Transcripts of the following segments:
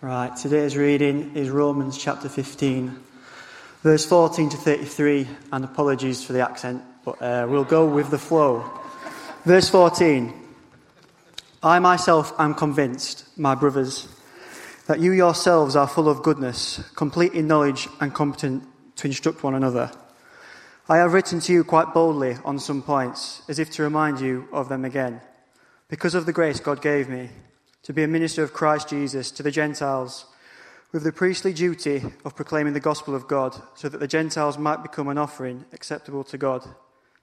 Right, today's reading is Romans chapter 15, verse 14 to 33, and apologies for the accent, but uh, we'll go with the flow. Verse 14 I myself am convinced, my brothers, that you yourselves are full of goodness, complete in knowledge, and competent to instruct one another. I have written to you quite boldly on some points, as if to remind you of them again, because of the grace God gave me to be a minister of Christ Jesus to the Gentiles, with the priestly duty of proclaiming the gospel of God, so that the Gentiles might become an offering acceptable to God,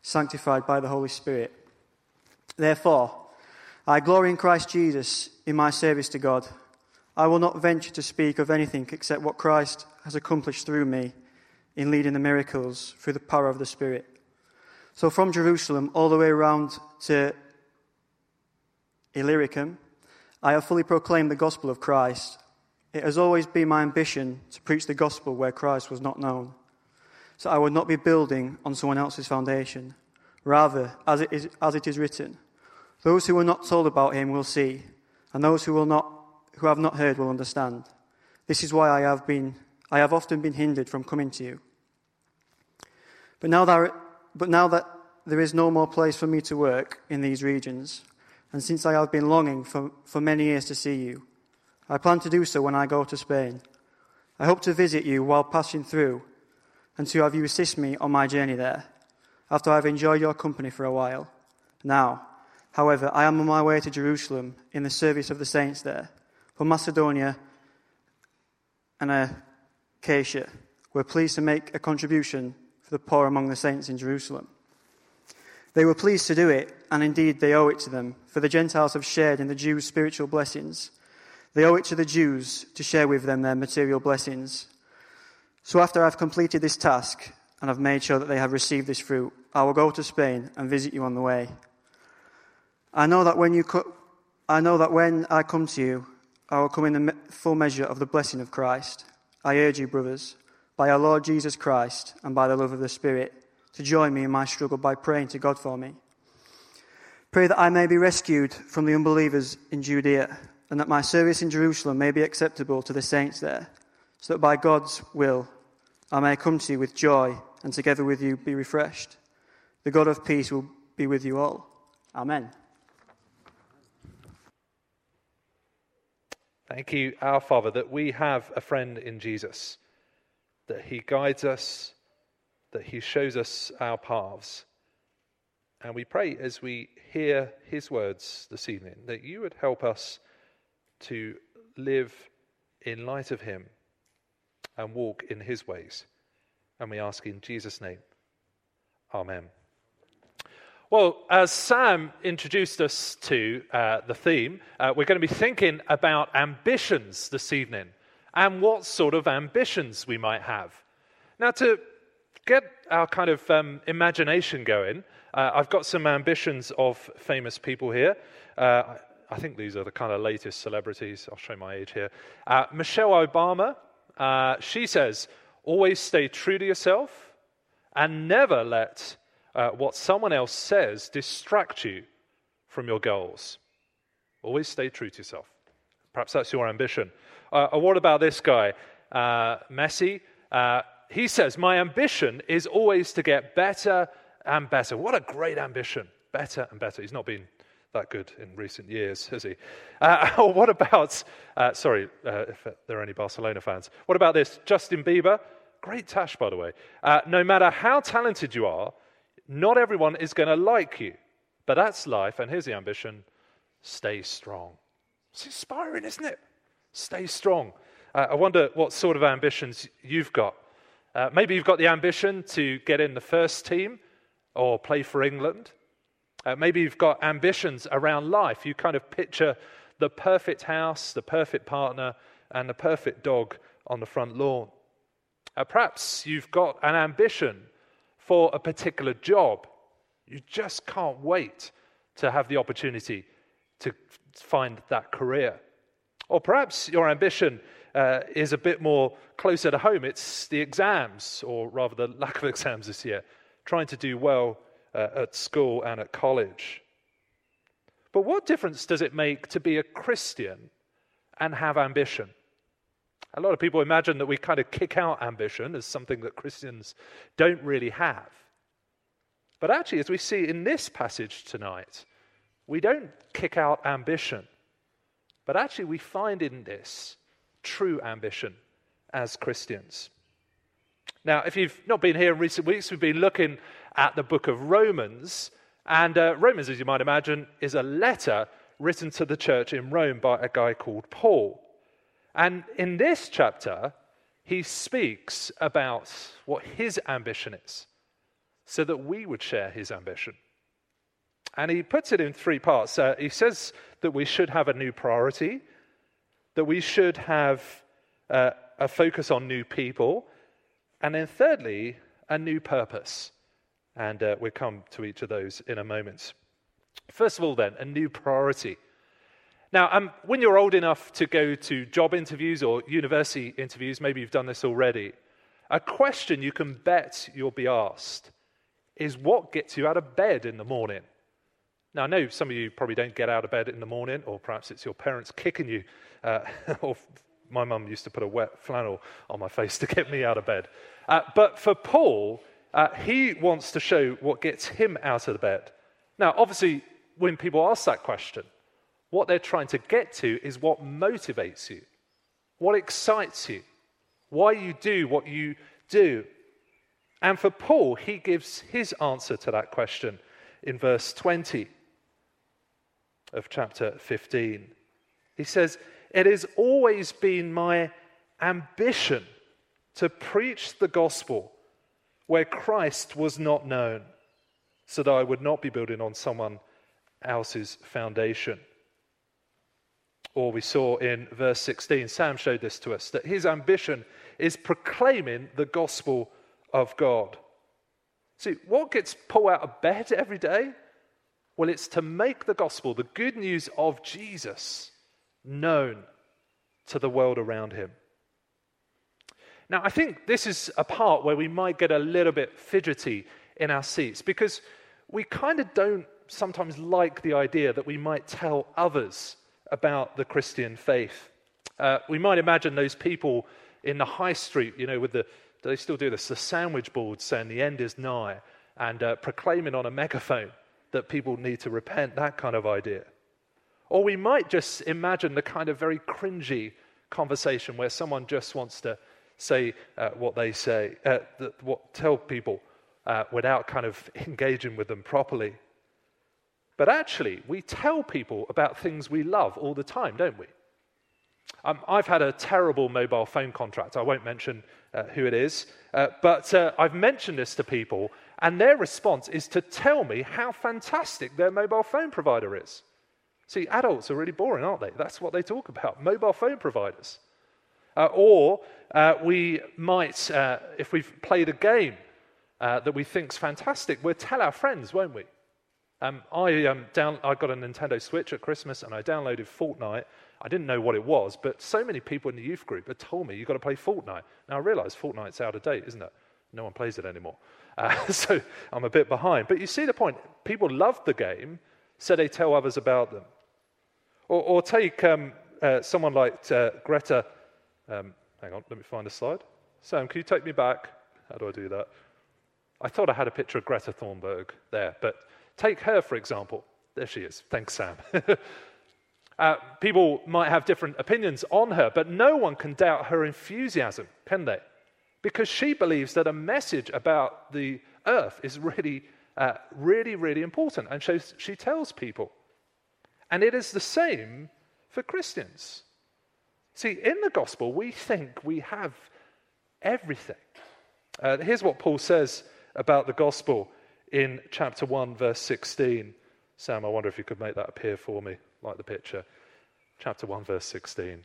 sanctified by the Holy Spirit. Therefore, I glory in Christ Jesus in my service to God. I will not venture to speak of anything except what Christ has accomplished through me in leading the miracles through the power of the Spirit. So from Jerusalem all the way around to Illyricum, I have fully proclaimed the gospel of Christ. It has always been my ambition to preach the gospel where Christ was not known. So I would not be building on someone else's foundation. Rather, as it is, as it is written, those who were not told about him will see, and those who, will not, who have not heard will understand. This is why I have, been, I have often been hindered from coming to you. But now, that, but now that there is no more place for me to work in these regions, and since I have been longing for, for many years to see you, I plan to do so when I go to Spain. I hope to visit you while passing through and to have you assist me on my journey there, after I have enjoyed your company for a while. Now, however, I am on my way to Jerusalem in the service of the saints there, for Macedonia and Achaia were pleased to make a contribution for the poor among the saints in Jerusalem. They were pleased to do it, and indeed they owe it to them, for the Gentiles have shared in the Jews' spiritual blessings. They owe it to the Jews to share with them their material blessings. So after I've completed this task and have made sure that they have received this fruit, I will go to Spain and visit you on the way. I know that when you co- I know that when I come to you, I will come in the full measure of the blessing of Christ. I urge you, brothers, by our Lord Jesus Christ and by the love of the Spirit, to join me in my struggle by praying to God for me. Pray that I may be rescued from the unbelievers in Judea, and that my service in Jerusalem may be acceptable to the saints there, so that by God's will I may come to you with joy, and together with you be refreshed. The God of peace will be with you all. Amen. Thank you, our Father, that we have a friend in Jesus, that he guides us that He shows us our paths. And we pray as we hear His words this evening that you would help us to live in light of Him and walk in His ways. And we ask in Jesus' name. Amen. Well, as Sam introduced us to uh, the theme, uh, we're going to be thinking about ambitions this evening and what sort of ambitions we might have. Now, to get our kind of um, imagination going, uh, I've got some ambitions of famous people here. Uh, I think these are the kind of latest celebrities. I'll show my age here. Uh, Michelle Obama, uh, she says, always stay true to yourself and never let uh, what someone else says distract you from your goals. Always stay true to yourself. Perhaps that's your ambition. Uh, what about this guy, Messi? He says, My ambition is always to get better and better. What a great ambition! Better and better. He's not been that good in recent years, has he? Uh, what about, uh, sorry uh, if there are any Barcelona fans, what about this? Justin Bieber, great tash, by the way. Uh, no matter how talented you are, not everyone is going to like you. But that's life, and here's the ambition stay strong. It's inspiring, isn't it? Stay strong. Uh, I wonder what sort of ambitions you've got. Uh, maybe you've got the ambition to get in the first team or play for England. Uh, maybe you've got ambitions around life. You kind of picture the perfect house, the perfect partner, and the perfect dog on the front lawn. Uh, perhaps you've got an ambition for a particular job. You just can't wait to have the opportunity to find that career. Or perhaps your ambition uh, is a bit more closer to home. It's the exams, or rather the lack of exams this year, trying to do well uh, at school and at college. But what difference does it make to be a Christian and have ambition? A lot of people imagine that we kind of kick out ambition as something that Christians don't really have. But actually, as we see in this passage tonight, we don't kick out ambition. But actually, we find in this true ambition as Christians. Now, if you've not been here in recent weeks, we've been looking at the book of Romans. And uh, Romans, as you might imagine, is a letter written to the church in Rome by a guy called Paul. And in this chapter, he speaks about what his ambition is, so that we would share his ambition. And he puts it in three parts. Uh, he says that we should have a new priority, that we should have uh, a focus on new people, and then thirdly, a new purpose. And uh, we'll come to each of those in a moment. First of all, then, a new priority. Now, um, when you're old enough to go to job interviews or university interviews, maybe you've done this already, a question you can bet you'll be asked is what gets you out of bed in the morning? Now, I know some of you probably don't get out of bed in the morning, or perhaps it's your parents kicking you, uh, or my mum used to put a wet flannel on my face to get me out of bed. Uh, but for Paul, uh, he wants to show what gets him out of the bed. Now, obviously, when people ask that question, what they're trying to get to is what motivates you, what excites you, why you do what you do. And for Paul, he gives his answer to that question in verse 20 of chapter 15. He says, It has always been my ambition to preach the gospel where Christ was not known, so that I would not be building on someone else's foundation. Or we saw in verse 16, Sam showed this to us, that his ambition is proclaiming the gospel of God. See, what gets Paul out of bed every day? Well, it's to make the gospel, the good news of Jesus, known to the world around him. Now, I think this is a part where we might get a little bit fidgety in our seats because we kind of don't sometimes like the idea that we might tell others about the Christian faith. Uh, we might imagine those people in the high street, you know, with the, they still do this? The sandwich board saying the end is nigh and uh, proclaiming on a megaphone that people need to repent, that kind of idea. Or we might just imagine the kind of very cringy conversation where someone just wants to say uh, what they say, uh, what, tell people uh, without kind of engaging with them properly. But actually, we tell people about things we love all the time, don't we? Um, I've had a terrible mobile phone contract. I won't mention uh, who it is, uh, but uh, I've mentioned this to people, and their response is to tell me how fantastic their mobile phone provider is. See, adults are really boring, aren't they? That's what they talk about mobile phone providers. Uh, or uh, we might, uh, if we've played a game that we think's fantastic, we'll tell our friends, won't we? Um, I, um, down, I got a Nintendo Switch at Christmas and I downloaded Fortnite. I didn't know what it was, but so many people in the youth group had told me you've got to play Fortnite. Now I realize Fortnite's out of date, isn't it? No one plays it anymore. Uh, so I'm a bit behind. But you see the point. People love the game, so they tell others about them. Or, or take um, uh, someone like uh, Greta. Um, hang on, let me find a slide. Sam, can you take me back? How do I do that? I thought I had a picture of Greta Thunberg there, but Take her, for example. There she is. Thanks, Sam. uh, people might have different opinions on her, but no one can doubt her enthusiasm, can they? Because she believes that a message about the earth is really, uh, really, really important. And she, she tells people. And it is the same for Christians. See, in the gospel, we think we have everything. Uh, here's what Paul says about the gospel in chapter 1, verse 16. Sam, I wonder if you could make that appear for me, like the picture. Chapter 1, verse 16.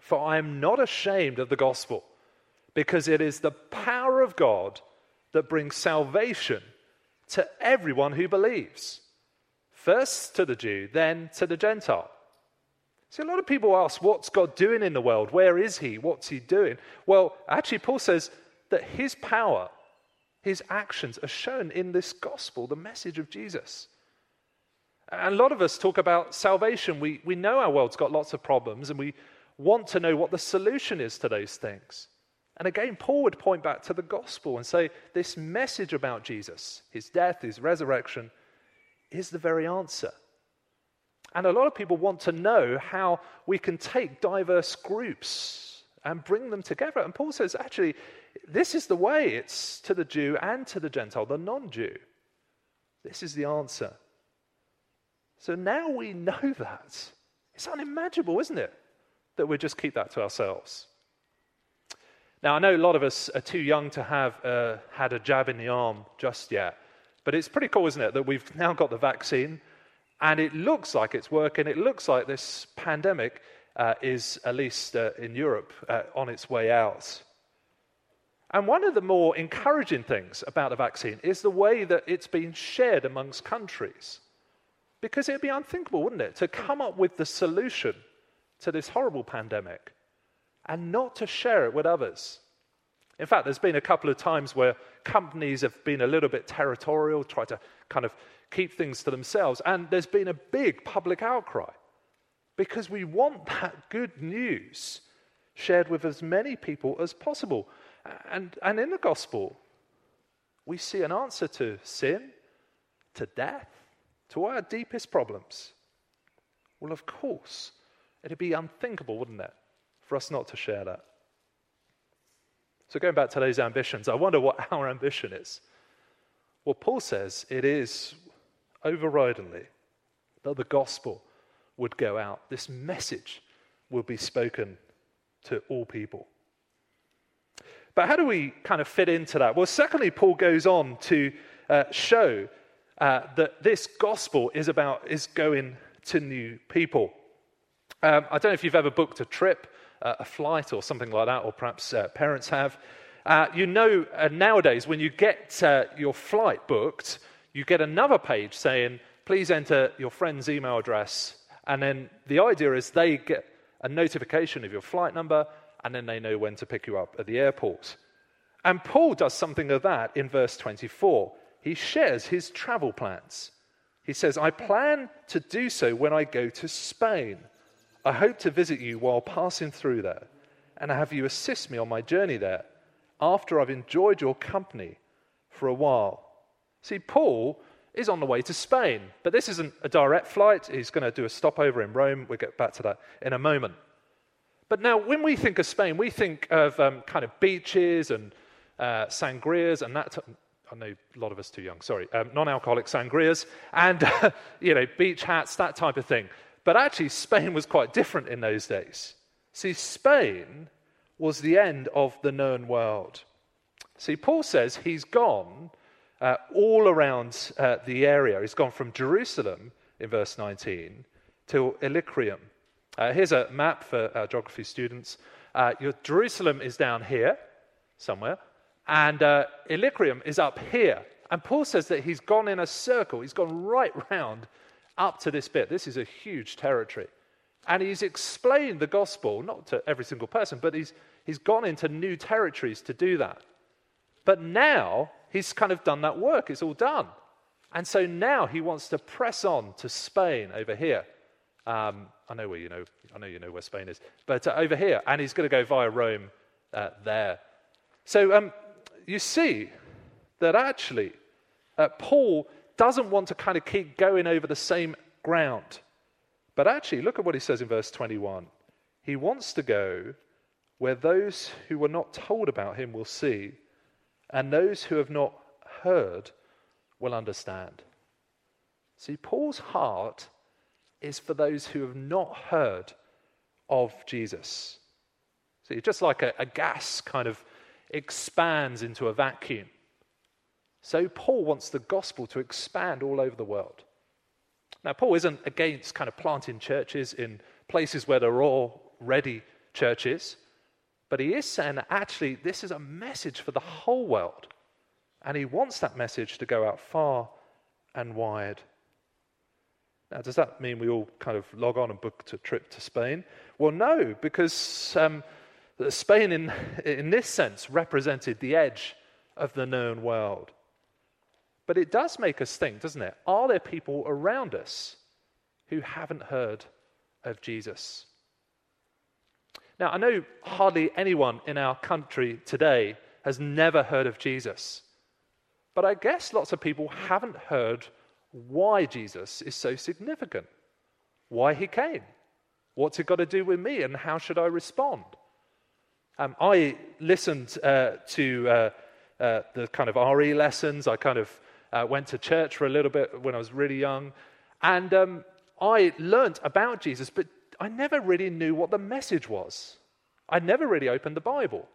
For I am not ashamed of the gospel, because it is the power of God that brings salvation to everyone who believes. First to the Jew, then to the Gentile. See, a lot of people ask, what's God doing in the world? Where is He? What's He doing? Well, actually, Paul says that His power his actions are shown in this gospel, the message of Jesus. And a lot of us talk about salvation. We, we know our world's got lots of problems and we want to know what the solution is to those things. And again, Paul would point back to the gospel and say this message about Jesus, his death, his resurrection, is the very answer. And a lot of people want to know how we can take diverse groups and bring them together. And Paul says, actually, this is the way it's to the Jew and to the Gentile, the non Jew. This is the answer. So now we know that. It's unimaginable, isn't it? That we just keep that to ourselves. Now, I know a lot of us are too young to have uh, had a jab in the arm just yet, but it's pretty cool, isn't it, that we've now got the vaccine and it looks like it's working. It looks like this pandemic uh, is, at least uh, in Europe, uh, on its way out. And one of the more encouraging things about the vaccine is the way that it's been shared amongst countries. Because it would be unthinkable, wouldn't it, to come up with the solution to this horrible pandemic and not to share it with others. In fact, there's been a couple of times where companies have been a little bit territorial, try to kind of keep things to themselves, and there's been a big public outcry because we want that good news shared with as many people as possible. And, and in the gospel, we see an answer to sin, to death, to our deepest problems. Well, of course, it'd be unthinkable, wouldn't it, for us not to share that? So, going back to those ambitions, I wonder what our ambition is. Well, Paul says it is overridingly that the gospel would go out. This message will be spoken to all people. But how do we kind of fit into that? Well, secondly, Paul goes on to uh, show uh, that this gospel is about is going to new people. Um, I don't know if you've ever booked a trip, uh, a flight, or something like that, or perhaps uh, parents have. Uh, you know, uh, nowadays when you get your flight booked, you get another page saying, "Please enter your friend's email address," and then the idea is they get a notification of your flight number and then they know when to pick you up at the airport. And Paul does something of that in verse 24. He shares his travel plans. He says, I plan to do so when I go to Spain. I hope to visit you while passing through there and have you assist me on my journey there after I've enjoyed your company for a while. See, Paul is on the way to Spain, but this isn't a direct flight. He's going to do a stopover in Rome. We'll get back to that in a moment. But now, when we think of Spain, we think of um, kind of beaches and uh, sangrias and that. T- I know a lot of us too young. Sorry, um, non-alcoholic sangrias and you know beach hats, that type of thing. But actually, Spain was quite different in those days. See, Spain was the end of the known world. See, Paul says he's gone uh, all around uh, the area. He's gone from Jerusalem in verse 19 to Illyricum uh, here's a map for uh, geography students. Uh, your Jerusalem is down here somewhere, and uh, Illyricum is up here. And Paul says that he's gone in a circle, he's gone right round up to this bit. This is a huge territory. And he's explained the gospel, not to every single person, but he's, he's gone into new territories to do that. But now he's kind of done that work, it's all done. And so now he wants to press on to Spain over here. Um, I know where you know. I know you know where Spain is, but uh, over here, and he's going to go via Rome uh, there. So um, you see that actually uh, Paul doesn't want to kind of keep going over the same ground, but actually look at what he says in verse 21. He wants to go where those who were not told about him will see, and those who have not heard will understand. See, Paul's heart is for those who have not heard of Jesus. See, just like a, a gas kind of expands into a vacuum, so Paul wants the gospel to expand all over the world. Now, Paul isn't against kind of planting churches in places where there are already churches, but he is saying that actually this is a message for the whole world. And he wants that message to go out far and wide. Now, does that mean we all kind of log on and book a trip to Spain? Well, no, because um, Spain, in, in this sense, represented the edge of the known world. But it does make us think, doesn't it? Are there people around us who haven't heard of Jesus. Now, I know hardly anyone in our country today has never heard of Jesus, but I guess lots of people haven't heard why Jesus is so significant, why he came, what's it got to do with me, and how should I respond? Um, I listened uh, to uh, uh, the kind of RE lessons. I kind of uh, went to church for a little bit when I was really young. And um, I learnt about Jesus, but I never really knew what the message was. I never really opened the Bible.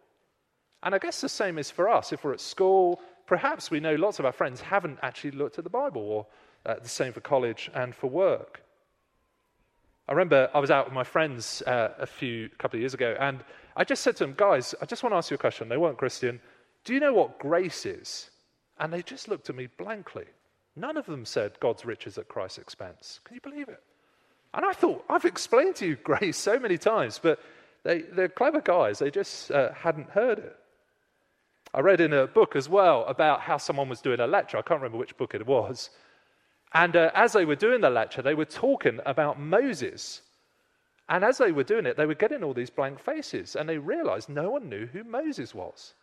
And I guess the same is for us. If we're at school, perhaps we know lots of our friends haven't actually looked at the Bible, or uh, the same for college and for work. I remember I was out with my friends uh, a few couple of years ago, and I just said to them, "Guys, I just want to ask you a question." They weren't Christian. Do you know what grace is? And they just looked at me blankly. None of them said God's riches at Christ's expense. Can you believe it? And I thought, I've explained to you grace so many times, but they, they're clever guys. They just uh, hadn't heard it. I read in a book as well about how someone was doing a lecture. I can't remember which book it was. And uh, as they were doing the lecture, they were talking about Moses. And as they were doing it, they were getting all these blank faces. And they realized no one knew who Moses was.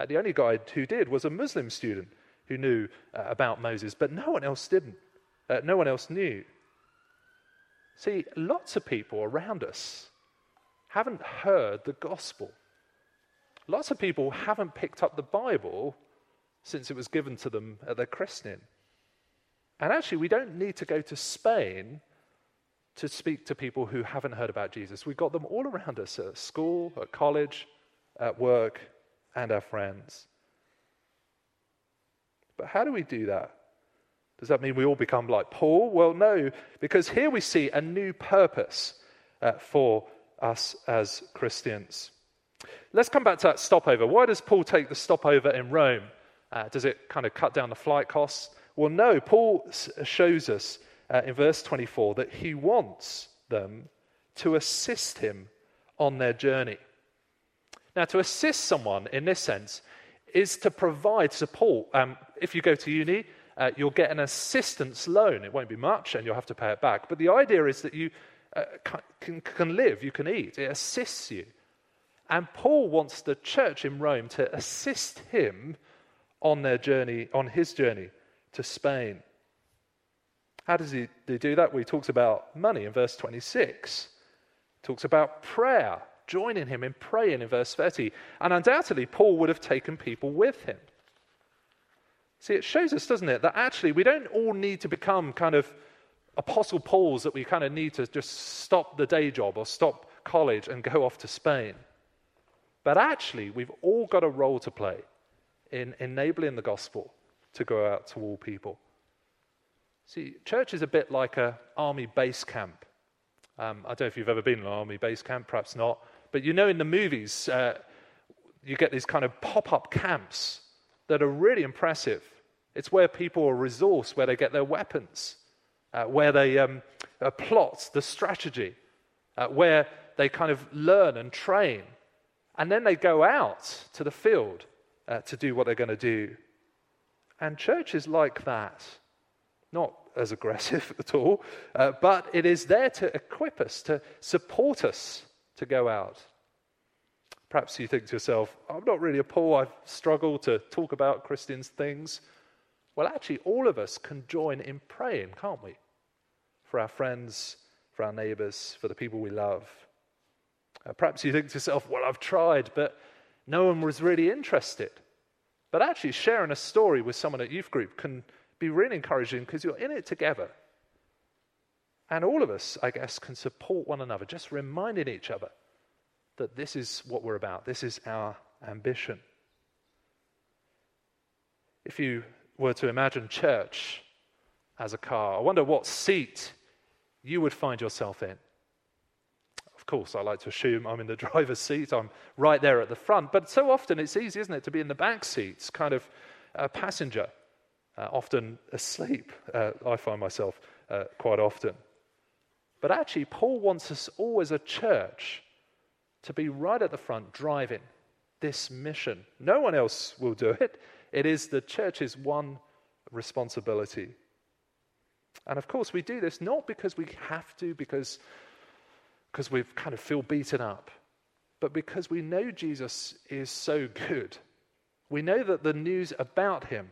Uh, the only guy who did was a Muslim student who knew uh, about Moses, but no one else didn't. Uh, no one else knew. See, lots of people around us haven't heard the gospel. Lots of people haven't picked up the Bible since it was given to them at their christening. And actually, we don't need to go to Spain to speak to people who haven't heard about Jesus. We've got them all around us at school, at college, at work, and our friends. But how do we do that? Does that mean we all become like Paul? Well, no, because here we see a new purpose uh, for us as Christians. Let's come back to that stopover. Why does Paul take the stopover in Rome? Uh, does it kind of cut down the flight costs? Well, no. Paul shows us uh, in verse 24 that he wants them to assist him on their journey. Now, to assist someone in this sense is to provide support. Um, if you go to uni, uh, you'll get an assistance loan. It won't be much and you'll have to pay it back. But the idea is that you uh, can, can live, you can eat, it assists you. And Paul wants the church in Rome to assist him on their journey, on his journey to Spain. How does he, do that? Well, he talks about money in verse 26. He talks about prayer joining him in praying in verse 30. And undoubtedly, Paul would have taken people with him. See, it shows us, doesn't it, that actually we don't all need to become kind of Apostle Pauls that we kind of need to just stop the day job or stop college and go off to Spain. But actually, we've all got a role to play in enabling the gospel to go out to all people. See, church is a bit like an army base camp. Um, I don't know if you've ever been in an army base camp, perhaps not. But you know, in the movies, uh, you get these kind of pop up camps that are really impressive. It's where people are resourced, where they get their weapons, uh, where they um, uh, plot the strategy, uh, where they kind of learn and train. And then they go out to the field uh, to do what they're going to do. And church is like that. Not as aggressive at all, uh, but it is there to equip us, to support us to go out. Perhaps you think to yourself, I'm not really a Paul, I've struggled to talk about Christians' things. Well, actually, all of us can join in praying, can't we? For our friends, for our neighbors, for the people we love. Uh, perhaps you think to yourself, well, I've tried, but no one was really interested. But actually, sharing a story with someone at youth group can be really encouraging because you're in it together. And all of us, I guess, can support one another, just reminding each other that this is what we're about, this is our ambition. If you were to imagine church as a car, I wonder what seat you would find yourself in. Of course, I like to assume I'm in the driver's seat, I'm right there at the front, but so often it's easy, isn't it, to be in the back seats, kind of a passenger, uh, often asleep. Uh, I find myself uh, quite often. But actually, Paul wants us all as a church to be right at the front driving this mission. No one else will do it. It is the church's one responsibility. And of course, we do this not because we have to, because, because we kind of feel beaten up, but because we know Jesus is so good. We know that the news about him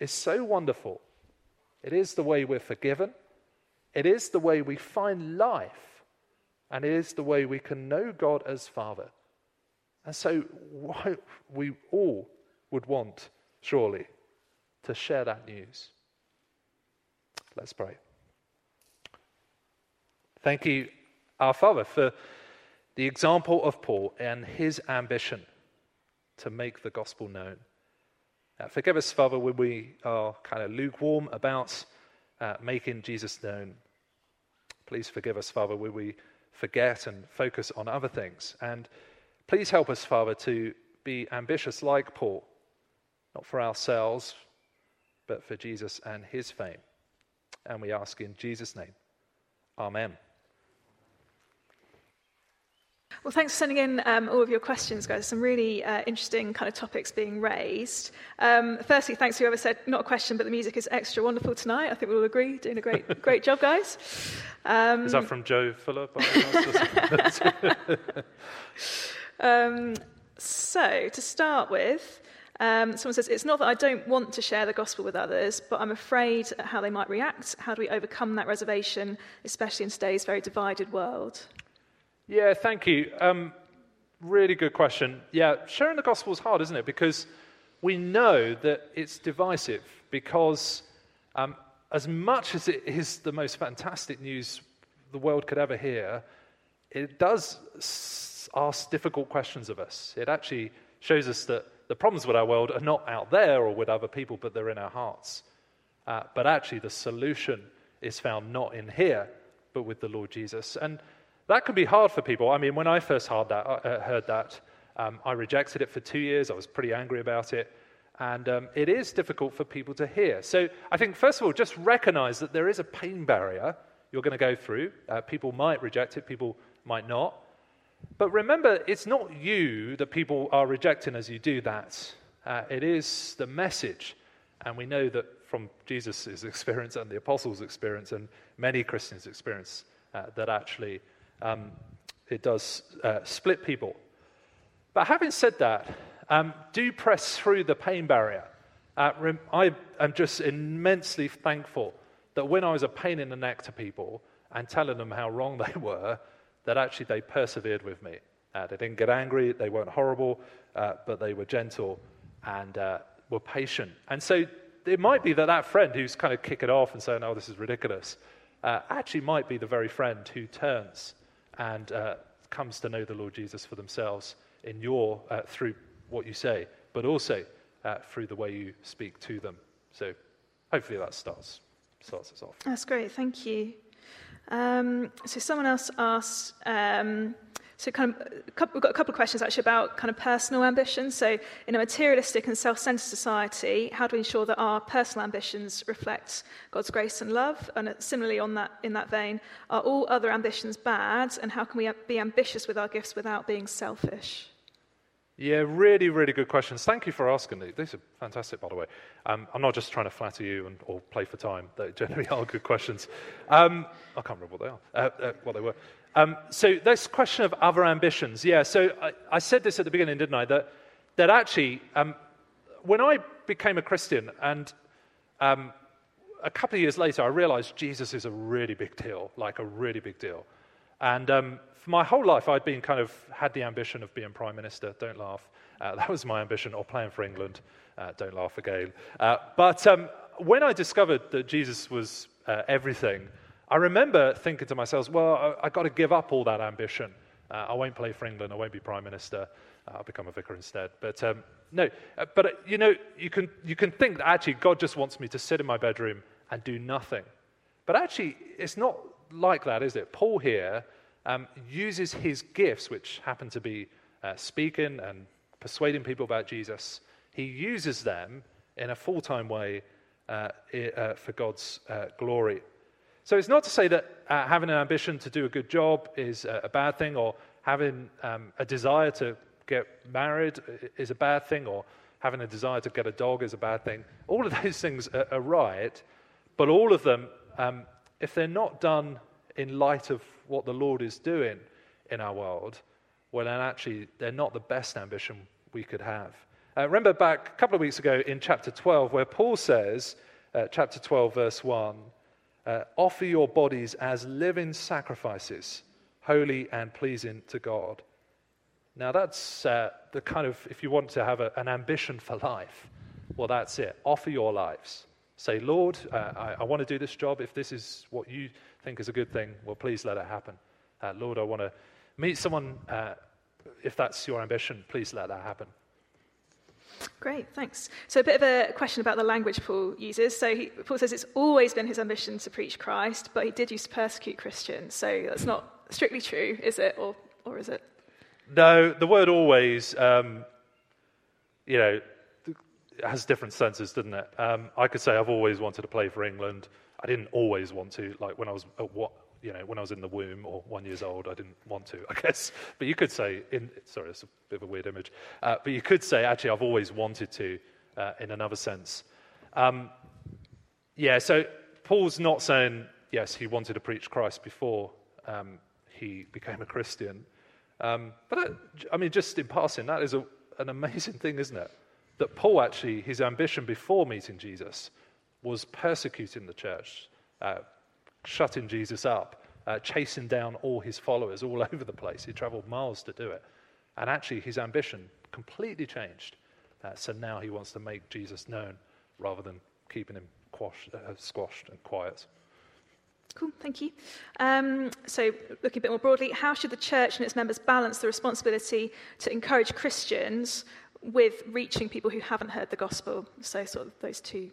is so wonderful. It is the way we're forgiven, it is the way we find life, and it is the way we can know God as Father. And so, we all would want, surely, to share that news. Let's pray. Thank you, our Father, for the example of Paul and his ambition to make the gospel known. Uh, forgive us, Father, when we are kind of lukewarm about uh, making Jesus known. Please forgive us, Father, when we forget and focus on other things. And please help us, Father, to be ambitious like Paul, not for ourselves, but for Jesus and his fame. And we ask in Jesus' name. Amen. Well, thanks for sending in um, all of your questions, guys. Some really uh, interesting kind of topics being raised. Um, firstly, thanks to whoever said not a question, but the music is extra wonderful tonight. I think we all agree, doing a great, great job, guys. Um, is that from Joe Fuller? um, so, to start with, um, someone says, It's not that I don't want to share the gospel with others, but I'm afraid how they might react. How do we overcome that reservation, especially in today's very divided world? Yeah, thank you. Um, really good question. Yeah, sharing the gospel is hard, isn't it? Because we know that it's divisive, because um, as much as it is the most fantastic news the world could ever hear, it does ask difficult questions of us. It actually shows us that the problems with our world are not out there or with other people, but they're in our hearts. Uh, but actually, the solution is found not in here, but with the Lord Jesus. And that can be hard for people. I mean, when I first heard that, uh, heard that um, I rejected it for two years. I was pretty angry about it. And um, it is difficult for people to hear. So I think, first of all, just recognize that there is a pain barrier you're going to go through. Uh, people might reject it, people might not. But remember, it's not you that people are rejecting as you do that. Uh, it is the message. And we know that from Jesus' experience and the apostles' experience and many Christians' experience, uh, that actually um, it does uh, split people. But having said that, um, do press through the pain barrier. Uh, I am just immensely thankful that when I was a pain in the neck to people and telling them how wrong they were, that actually they persevered with me. Uh, they didn't get angry, they weren't horrible, uh, but they were gentle and uh, were patient. And so it might be that that friend who's kind of kicking off and saying, oh, this is ridiculous, uh, actually might be the very friend who turns and uh, comes to know the Lord Jesus for themselves in your, uh, through what you say, but also through the way you speak to them. So hopefully that starts, starts us off. That's great, thank you. Um, so someone else asked, um, so kind of, we've got a couple of questions actually about kind of personal ambitions. So in a materialistic and self-centered society, how do we ensure that our personal ambitions reflect God's grace and love? And similarly, on that in that vein, are all other ambitions bad? And how can we be ambitious with our gifts without being selfish? Yeah, really, really good questions. Thank you for asking these. These are fantastic, by the way. Um, I'm not just trying to flatter you and, or play for time. They generally are good questions. Um, I can't remember what they are, uh, uh, what they were. Um, so this question of other ambitions, yeah. So I, I, said this at the beginning, didn't I? That that actually, um, when I became a Christian, and um, a couple of years later, I realized Jesus is a really big deal, like a really big deal. And um, for my whole life, I'd been kind of had the ambition of being prime minister. Don't laugh. Uh, that was my ambition, or playing for England. Uh, don't laugh again. Uh, but um, when I discovered that Jesus was uh, everything, I remember thinking to myself, well, I, have got to give up all that ambition. Uh, I won't play for England. I won't be prime minister. Uh, I'll become a vicar instead. But um, no, but you know, you can, you can think that actually God just wants me to sit in my bedroom and do nothing. But actually, it's not like that, is it? Paul here um, uses his gifts, which happen to be uh, speaking and persuading people about Jesus, he uses them in a full time way uh, uh, for God's uh, glory. So it's not to say that uh, having an ambition to do a good job is a bad thing, or having um, a desire to get married is a bad thing, or having a desire to get a dog is a bad thing. All of those things are, are right, but all of them um, if they're not done in light of what the Lord is doing in our world, well, then actually they're not the best ambition we could have. Uh, remember back a couple of weeks ago in chapter 12, where Paul says, uh, chapter 12, verse 1, uh, offer your bodies as living sacrifices, holy and pleasing to God. Now, that's uh, the kind of, if you want to have a, an ambition for life, well, that's it. Offer your lives. Say, Lord, uh, I, I want to do this job. If this is what you think is a good thing, well, please let it happen. Uh, Lord, I want to meet someone. Uh, if that's your ambition, please let that happen. Great, thanks. So, a bit of a question about the language Paul uses. So, he, Paul says it's always been his ambition to preach Christ, but he did used to persecute Christians. So, that's not strictly true, is it? Or, or is it? No, the word always, um, you know, has different senses, doesn't it? Um, I could say I've always wanted to play for England. I didn't always want to, like when I was at what you know when I was in the womb or one years old, I didn't want to, I guess. But you could say, in, sorry, it's a bit of a weird image. Uh, but you could say, actually, I've always wanted to, uh, in another sense. Um, yeah, so Paul's not saying yes, he wanted to preach Christ before um, he became a Christian. Um, but that, I mean, just in passing, that is a, an amazing thing, isn't it? That Paul actually, his ambition before meeting Jesus was persecuting the church, uh, shutting Jesus up, uh, chasing down all his followers all over the place. He traveled miles to do it. And actually, his ambition completely changed. Uh, so now he wants to make Jesus known rather than keeping him quashed, uh, squashed and quiet. Cool, thank you. Um, so, looking a bit more broadly, how should the church and its members balance the responsibility to encourage Christians with reaching people who haven't heard the gospel? So, sort of those two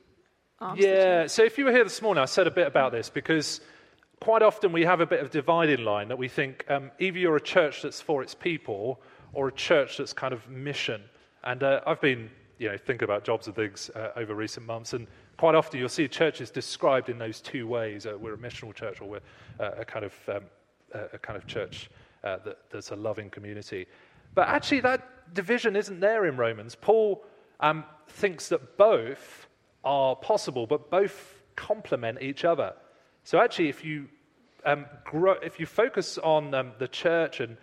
arms. Yeah, so if you were here this morning, I said a bit about this because quite often we have a bit of dividing line that we think um, either you're a church that's for its people or a church that's kind of mission. And uh, I've been, you know, thinking about jobs and things uh, over recent months, and quite often you'll see churches described in those two ways. Uh, we're a missional church, or we're uh, a kind of um, a kind of church uh, that, that's a loving community. But actually, that division isn't there in Romans. Paul um, thinks that both are possible, but both complement each other. So actually, if you um, grow, if you focus on um, the church and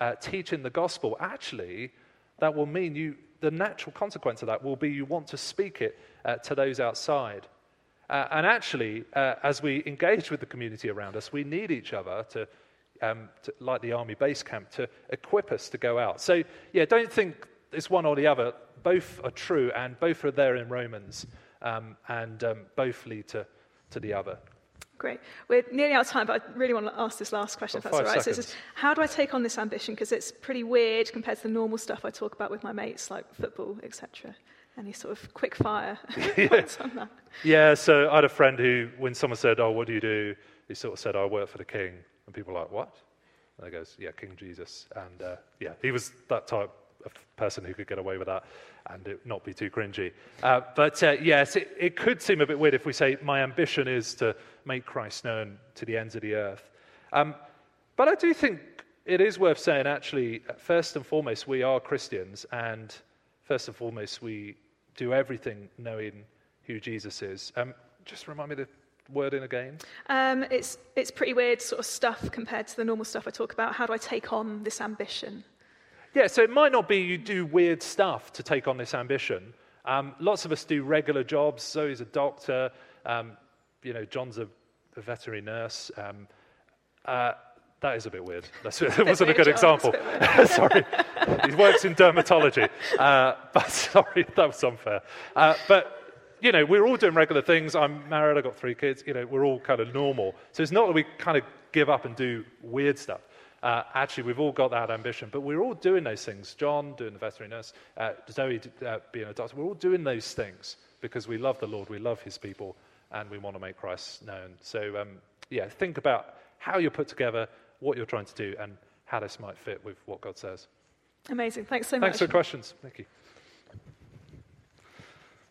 uh, teaching the gospel, actually, that will mean you. The natural consequence of that will be you want to speak it uh, to those outside. Uh, and actually, uh, as we engage with the community around us, we need each other to, um, to, like the army base camp, to equip us to go out. So, yeah, don't think it's one or the other. Both are true, and both are there in Romans, um, and um, both lead to, to the other. Great. We're nearly out of time, but I really want to ask this last question, if that's all right. So just, how do I take on this ambition? Because it's pretty weird compared to the normal stuff I talk about with my mates, like football, etc. Any sort of quick fire yeah. on that? Yeah, so I had a friend who, when someone said, Oh, what do you do? He sort of said, I work for the king. And people were like, What? And he goes, Yeah, King Jesus. And uh, yeah, he was that type of person who could get away with that and it not be too cringy. Uh, but uh, yes, it, it could seem a bit weird if we say, My ambition is to make Christ known to the ends of the earth. Um, but I do think it is worth saying, actually, first and foremost, we are Christians, and first and foremost, we do everything knowing who Jesus is. Um, just remind me the wording again. Um, it's, it's pretty weird sort of stuff compared to the normal stuff I talk about. How do I take on this ambition? Yeah, so it might not be you do weird stuff to take on this ambition. Um, lots of us do regular jobs. Zoe's a doctor. Um, you know, John's a, a veterinary nurse. Um, uh, that is a bit weird. That's, that wasn't a good example. sorry. he works in dermatology. Uh, but sorry, that was unfair. Uh, but, you know, we're all doing regular things. I'm married, I've got three kids. You know, we're all kind of normal. So it's not that we kind of give up and do weird stuff. Uh, actually, we've all got that ambition, but we're all doing those things. John doing the veterinary nurse, uh, Zoe uh, being a doctor. We're all doing those things because we love the Lord, we love his people, and we want to make Christ known. So, um, yeah, think about how you're put together, what you're trying to do, and how this might fit with what God says. Amazing. Thanks so much. Thanks for the questions. Thank you.